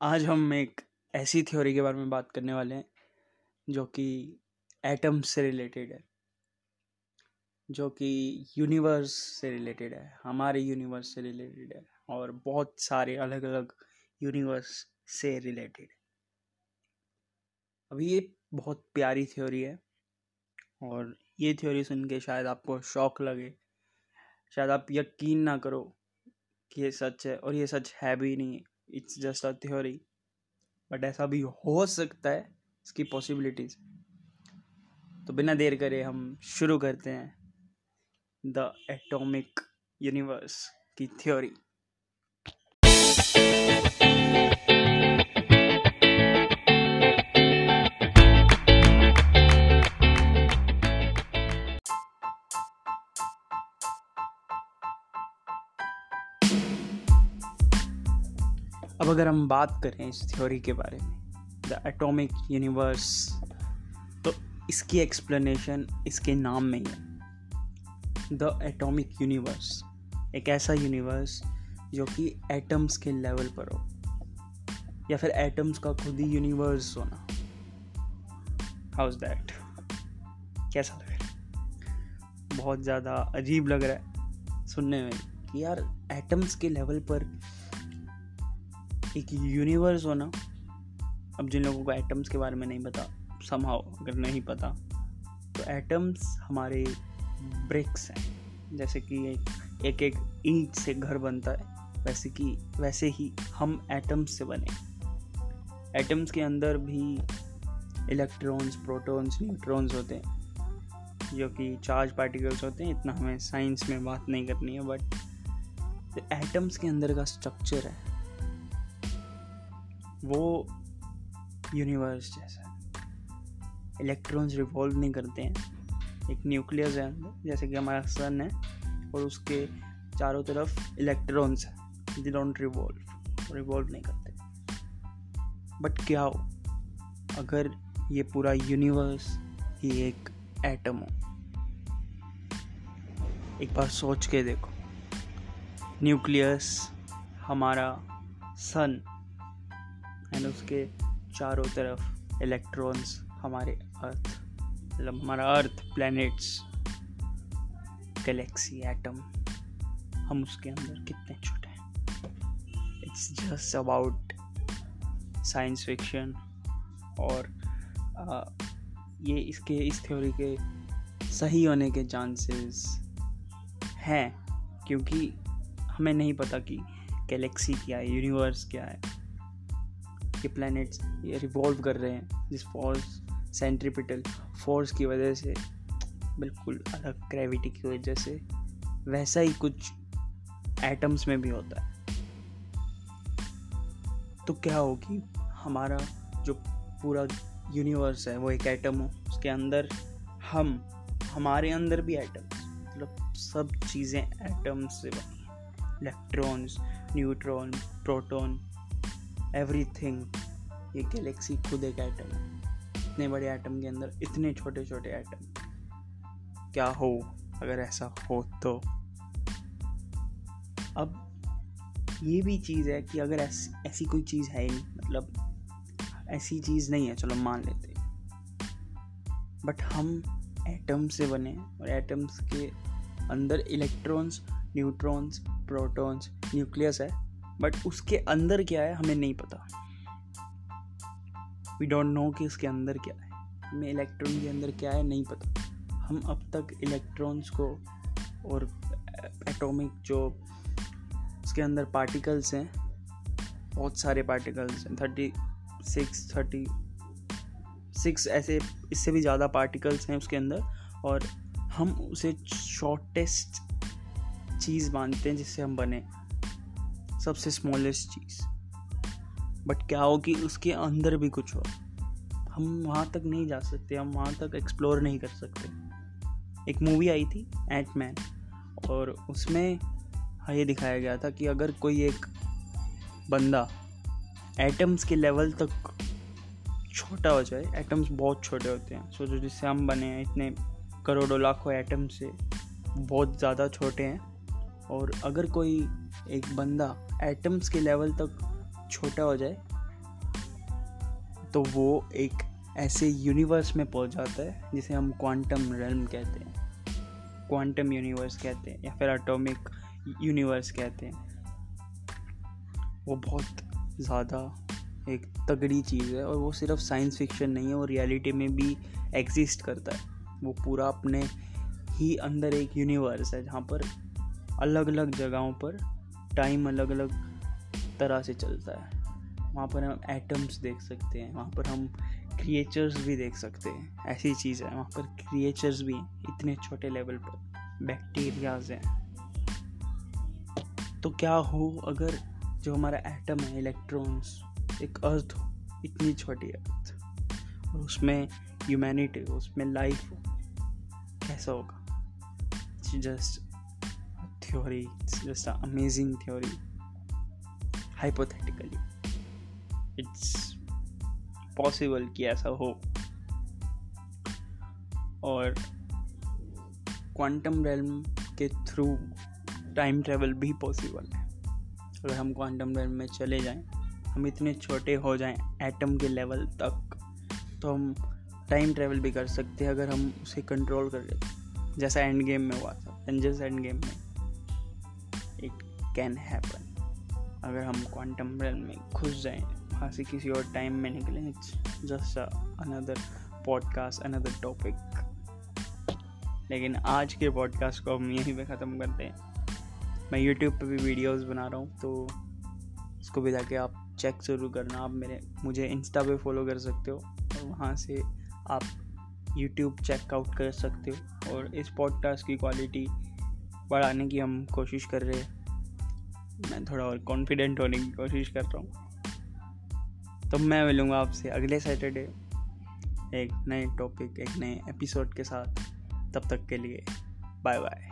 आज हम एक ऐसी थ्योरी के बारे में बात करने वाले हैं, जो कि एटम से रिलेटेड है, जो कि यूनिवर्स से रिलेटेड है, हमारे यूनिवर्स से रिलेटेड है, और बहुत सारे अलग अलग यूनिवर्स से रिलेटेड है। अभी ये बहुत प्यारी थ्योरी है, और ये थ्योरी सुन के शायद आपको शौक लगे। शायद आप यकीन ना करो कि ये सच है, और ये सच है भी नहीं। It's just a theory but ऐसा भी हो सकता है इसकी पॉसिबिलिटीज तो बिना देर करे हम शुरू करते हैं द एटॉमिक यूनिवर्स की थ्योरी अब अगर हम बात करें इस थ्योरी के बारे में द एटॉमिक यूनिवर्स तो इसकी एक्सप्लेनेशन इसके नाम में ही है। द एटॉमिक यूनिवर्स एक ऐसा यूनिवर्स जो कि एटम्स के लेवल पर हो, या फिर एटम्स का खुद ही यूनिवर्स होना। हाउ इज़ दैट कैसा लग रहा है? बहुत ज़्यादा अजीब लग रहा है सुनने में कि यार एटम्स के लेवल पर एक यूनिवर्स होना अब जिन लोगों को एटम्स के बारे में नहीं पता समहाउ अगर नहीं पता तो एटम्स हमारे ब्रिक्स हैं। जैसे कि एक एक, एक ईंट से घर बनता है वैसे कि वैसे ही हम एटम्स से बने। एटम्स के अंदर भी इलेक्ट्रॉन्स प्रोटॉन्स न्यूट्रॉन्स होते हैं जो कि चार्ज पार्टिकल्स होते हैं। इतना हमें साइंस में बात नहीं करनी है बट एटम्स के अंदर का स्ट्रक्चर है। वो यूनिवर्स जैसा है। इलेक्ट्रॉन्स रिवॉल्व नहीं करते हैं। एक न्यूक्लियस है जैसे कि हमारा सन है, और उसके चारों तरफ़ इलेक्ट्रॉन्स हैं। दे डोंट रिवॉल्व रिवॉल्व नहीं करते। बट क्या हो? अगर ये पूरा यूनिवर्स ही एक एटम हो। एक बार सोच के देखो। न्यूक्लियस हमारा सन एंड उसके चारों तरफ़ इलेक्ट्रॉन्स हमारे अर्थ मतलब हमारा अर्थ प्लैनेट्स गैलेक्सी एटम हम उसके अंदर कितने छोटे हैं? It's just about science fiction और आ, ये इसके इस थ्योरी के सही होने के चांसेस हैं क्योंकि हमें नहीं पता कि गैलेक्सी क्या है यूनिवर्स क्या है। के प्लैनेट्स ये रिवॉल्व कर रहे हैं। जिस फोर्स सेंट्रीपिटल फोर्स की वजह से, बिल्कुल अलग ग्रेविटी की वजह से, वैसा ही कुछ एटम्स में भी होता है। तो क्या होगी? हमारा जो पूरा यूनिवर्स है, वो एक एटम हो। उसके अंदर हम, हमारे अंदर भी एटम्स मतलब सब चीज़ें एटम्स से बनी इलेक्ट्रॉन्स न्यूट्रॉन प्रोटॉन एवरीथिंग ये गैलेक्सी खुद एक एटम है। इतने बड़े एटम के अंदर इतने छोटे छोटे एटम क्या हो? अगर ऐसा हो तो। अब ये भी चीज़ है कि अगर ऐसी ऐसी कोई चीज़ है ही मतलब ऐसी चीज़ नहीं है, चलो मान लेते बट हम एटम से बने और एटम्स के अंदर इलेक्ट्रॉन्स न्यूट्रॉन्स प्रोटॉन्स न्यूक्लियस है। बट उसके अंदर क्या है, हमें नहीं पता। वी डोंट नो कि उसके अंदर क्या है। हमें इलेक्ट्रॉन के अंदर क्या है, नहीं पता। हम अब तक इलेक्ट्रॉन्स को और एटॉमिक जो उसके अंदर पार्टिकल्स हैं, बहुत सारे पार्टिकल्स हैं थर्टी सिक्स थर्टी सिक्स ऐसे, इससे भी ज़्यादा पार्टिकल्स हैं उसके अंदर। और हम उसे शॉर्टेस्ट चीज़ मानते हैं जिससे हम बने। सबसे स्मॉलेस्ट चीज़। बट क्या हो कि उसके अंदर भी कुछ हो। हम वहाँ तक नहीं जा सकते, हम वहाँ तक एक्सप्लोर नहीं कर सकते। एक मूवी आई थी एंट मैन और उसमें हाँ ये दिखाया गया था कि अगर कोई एक बंदा एटम्स के लेवल तक छोटा हो जाए एटम्स बहुत छोटे होते हैं। सोचो जिससे हम बने हैं, इतने करोड़ों लाखों एटम से बहुत ज़्यादा छोटे हैं। और अगर कोई एक बंदा एटम्स के लेवल तक छोटा हो जाए तो वो एक ऐसे यूनिवर्स में पहुँच जाता है, जिसे हम क्वांटम रेलम कहते हैं। क्वांटम यूनिवर्स कहते हैं, या फिर एटॉमिक यूनिवर्स कहते हैं। वो बहुत ज़्यादा एक तगड़ी चीज़ है, और वो सिर्फ़ साइंस फिक्शन नहीं है, वो रियलिटी में भी एग्जिस्ट करता है। वो पूरा अपने ही अंदर एक यूनिवर्स है, जहाँ पर अलग अलग जगहों पर टाइम अलग अलग तरह से चलता है। वहाँ पर हम एटम्स देख सकते हैं, वहाँ पर हम क्रिएचर्स भी देख सकते हैं, ऐसी चीज़ है। वहाँ पर क्रिएचर्स भी इतने छोटे लेवल पर बैक्टीरियाज हैं। तो क्या हो अगर जो हमारा एटम है इलेक्ट्रॉन्स एक अर्थ हो, इतनी छोटी अर्थ और उसमें ह्यूमैनिटी हो, उसमें लाइफ हो, कैसा होगा? Just theory just amazing theory hypothetically. It's possible कि ऐसा हो। और क्वांटम रेलम के थ्रू टाइम ट्रेवल भी पॉसिबल है। अगर हम क्वांटम रेलम में चले जाएँ, हम इतने छोटे हो जाएँ एटम के लेवल तक तो हम टाइम ट्रेवल भी कर सकते हैं अगर हम उसे कंट्रोल कर लेते जैसा एंड गेम में हुआ था एंजल्स एंड गेम में। कैन हैपन अगर हम क्वांटम रेल में घुस जाएँ, वहाँ से किसी और टाइम में निकलें it's just another podcast another topic लेकिन आज के पॉडकास्ट को हम यहीं पे ख़त्म करते हैं। मैं यूट्यूब पे भी वीडियोस बना रहा हूँ तो उसको भी जाके आप चेक ज़रूर करना। आप मेरे, मुझे इंस्टा पे फॉलो कर सकते हो, और वहाँ से आप यूट्यूब चेकआउट कर सकते हो। और इस पॉडकास्ट की क्वालिटी बढ़ाने की हम कोशिश कर रहे हैं। मैं थोड़ा और कॉन्फिडेंट होने की कोशिश कर रहा हूँ। तो मैं मिलूँगा आपसे अगले सैटरडे एक नए टॉपिक एक नए एपिसोड के साथ। तब तक के लिए बाय बाय